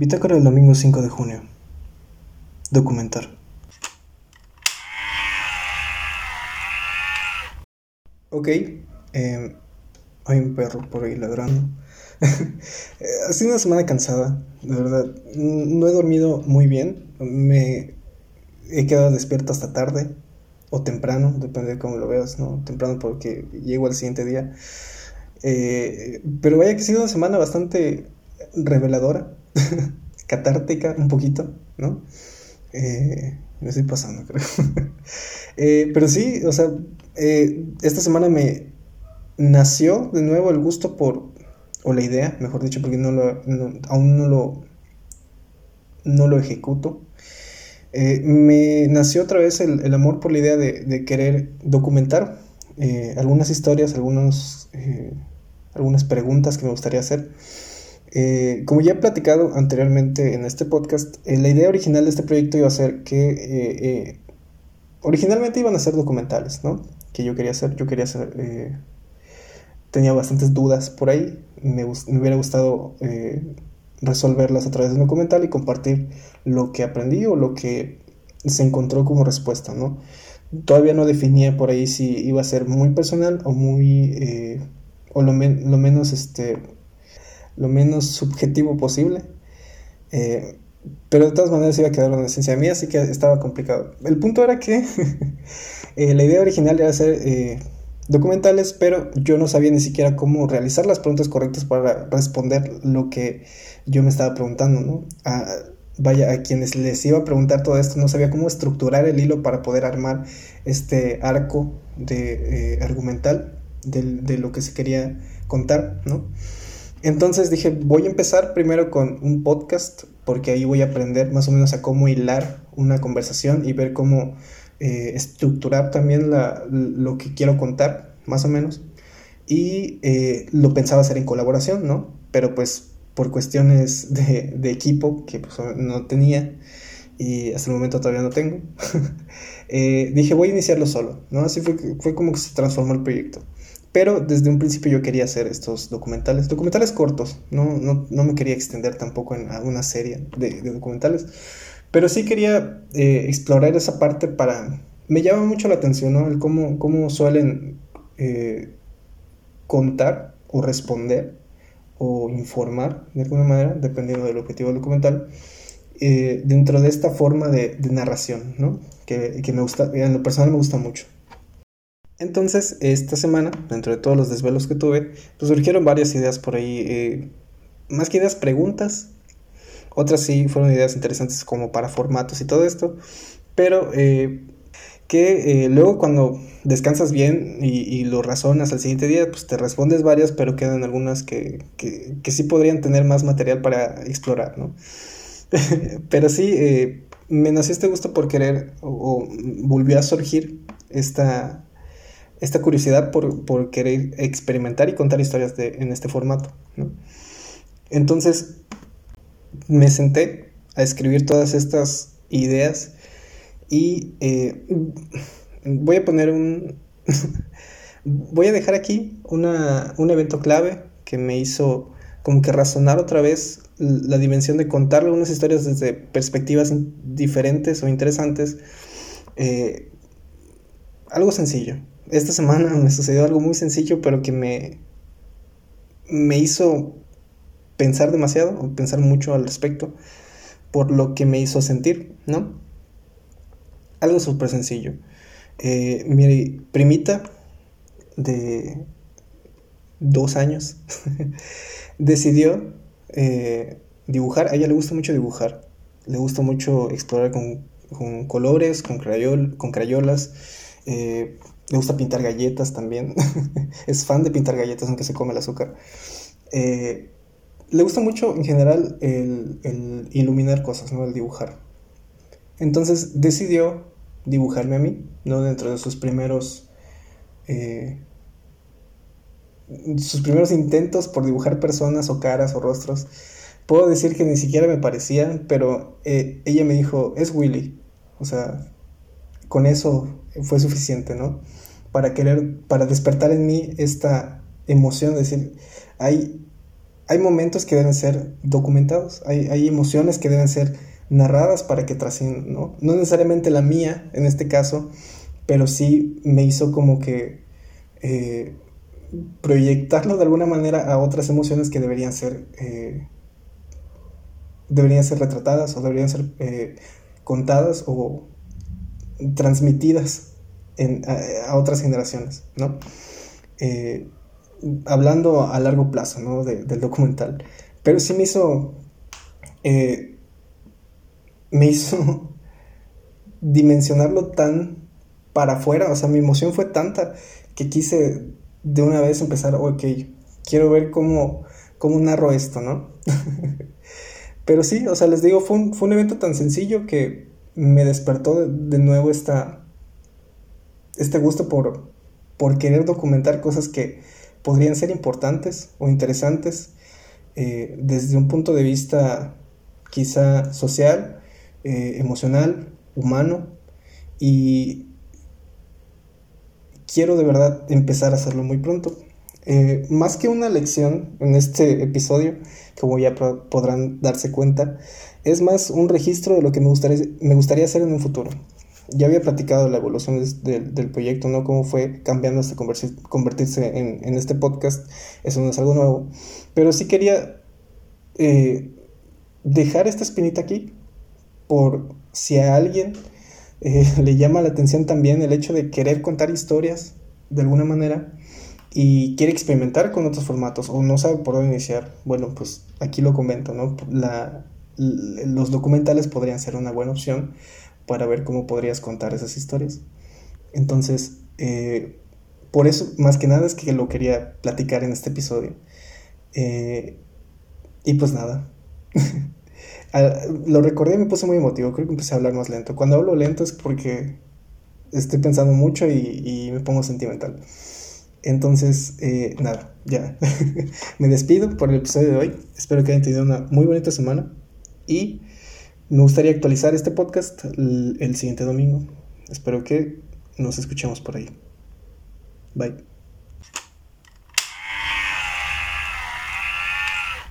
Bitácora del domingo 5 de junio. Documentar. Ok, eh, hay un perro por ahí ladrando. ha sido una semana cansada, de verdad. No he dormido muy bien. Me he quedado despierto hasta tarde o temprano, depende de cómo lo veas, ¿no? Temprano porque llego al siguiente día. Eh, pero vaya que ha sido una semana bastante reveladora, catártica un poquito, ¿no? Eh, me estoy pasando, creo. Eh, pero sí, o sea, esta semana me nació de nuevo el gusto por, o la idea, mejor dicho, porque no lo, aún no lo, no lo ejecuto. me nació otra vez el, amor por la idea de, querer documentar algunas historias, algunos, algunas preguntas que me gustaría hacer. Eh, como ya he platicado anteriormente en este podcast, eh, la idea original de este proyecto iba a ser que eh, originalmente iban a ser documentales, ¿no? Que yo quería hacer, yo quería hacer, tenía bastantes dudas por ahí, me, hubiera gustado resolverlas a través de un documental y compartir lo que aprendí o lo que se encontró como respuesta, ¿no? Todavía no definía por ahí si iba a ser muy personal o muy, o lo, lo menos, este, lo menos subjetivo posible. Eh, pero de todas maneras iba a quedar una esencia mía, así que estaba complicado. El punto era que eh, la idea original era hacer eh, documentales, pero yo no sabía ni siquiera cómo realizar las preguntas correctas para responder lo que yo me estaba preguntando, ¿no? vaya, a quienes les iba a preguntar todo esto, no sabía cómo estructurar el hilo para poder armar este arco de argumental de, de lo que se quería contar, ¿no? Entonces dije, voy a empezar primero con un podcast, porque ahí voy a aprender más o menos a cómo hilar una conversación y ver cómo eh, estructurar también lo que quiero contar, más o menos. Y eh, lo pensaba hacer en colaboración, ¿no? Pero pues por cuestiones de, equipo que pues, no tenía y hasta el momento todavía no tengo, eh, dije voy a iniciarlo solo, ¿no? Así fue, fue como que se transformó el proyecto. Pero desde un principio yo quería hacer estos documentales, documentales cortos, no, no, no me quería extender tampoco en alguna serie de, documentales, pero sí quería eh, explorar esa parte para... Me llama mucho la atención, ¿no? El cómo, cómo suelen eh, contar o responder o informar de alguna manera, dependiendo del objetivo del documental, eh, dentro de esta forma de, de narración, ¿no? Que, que me gusta, en lo personal me gusta mucho. Entonces, esta semana, dentro de todos los desvelos que tuve, pues surgieron varias ideas por ahí, eh, más que ideas, preguntas. Otras sí fueron ideas interesantes como para formatos y todo esto, pero eh, que eh, luego cuando descansas bien y, lo razonas al siguiente día, pues te respondes varias, pero quedan algunas que, que, sí podrían tener más material para explorar, ¿no? pero sí, me nació este gusto por querer, o volvió a surgir esta esta curiosidad por, querer experimentar y contar historias de, en este formato. Entonces me senté a escribir todas estas ideas y eh, voy a poner un... voy a dejar aquí una, un evento clave que me hizo como que razonar otra vez la dimensión de contar algunas historias desde perspectivas diferentes o interesantes. Eh, algo sencillo, esta semana me sucedió algo muy sencillo, pero que me, me hizo pensar demasiado, o pensar mucho al respecto, por lo que me hizo sentir, ¿no? Algo súper sencillo. Eh, mi primita de dos años decidió eh, dibujar. A ella le gusta mucho dibujar. Le gusta mucho explorar con, colores, con, con crayolas. Eh, le gusta pintar galletas también. es fan de pintar galletas, aunque se come el azúcar. Eh, le gusta mucho en general el, iluminar cosas, ¿no? El dibujar. Entonces decidió dibujarme a mí, ¿no? Dentro de sus primeros. Eh, sus primeros intentos por dibujar personas o caras o rostros. Puedo decir que ni siquiera me parecían, pero eh, ella me dijo, es Willy. O sea, con eso fue suficiente, ¿no? para querer, para despertar en mí esta emoción de decir, hay, hay momentos que deben ser documentados, hay, hay emociones que deben ser narradas para que trasciendan, ¿no? No necesariamente la mía en este caso, pero sí me hizo como que eh, proyectarlo de alguna manera a otras emociones que deberían ser eh, deberían ser retratadas o deberían ser eh, contadas o transmitidas a, otras generaciones, ¿no? hablando a largo plazo, ¿no? del documental. Pero sí me hizo me hizo dimensionarlo tan para afuera, o sea, mi emoción fue tanta que quise de una vez empezar, ok, quiero ver cómo, cómo narro esto, ¿no? Pero sí, o sea, les digo, fue un, fue un evento tan sencillo que me despertó de, nuevo esta, este gusto por, por querer documentar cosas que podrían ser importantes o interesantes eh, desde un punto de vista quizá social eh, emocional, humano, y quiero de verdad empezar a hacerlo muy pronto. Eh, más que una lección en este episodio, como ya podrán darse cuenta, es más un registro de lo que me gustaría, me gustaría hacer en un futuro. Ya había platicado la evolución del proyecto, ¿no? Cómo fue cambiando hasta convertirse en, este podcast. Eso no es algo nuevo. Pero sí quería eh, dejar esta espinita aquí por si a alguien eh, le llama la atención también el hecho de querer contar historias de alguna manera y quiere experimentar con otros formatos o no sabe por dónde iniciar, bueno, pues aquí lo comento, ¿no? los documentales podrían ser una buena opción para ver cómo podrías contar esas historias. Entonces, eh, por eso, más que nada, es que lo quería platicar en este episodio. Eh, y pues nada. lo recordé y me puse muy emotivo, creo que empecé a hablar más lento. Cuando hablo lento es porque estoy pensando mucho y, me pongo sentimental. Entonces, eh, nada, ya. me despido por el episodio de hoy. Espero que hayan tenido una muy bonita semana y me gustaría actualizar este podcast el siguiente domingo. Espero que nos escuchemos por ahí. Bye.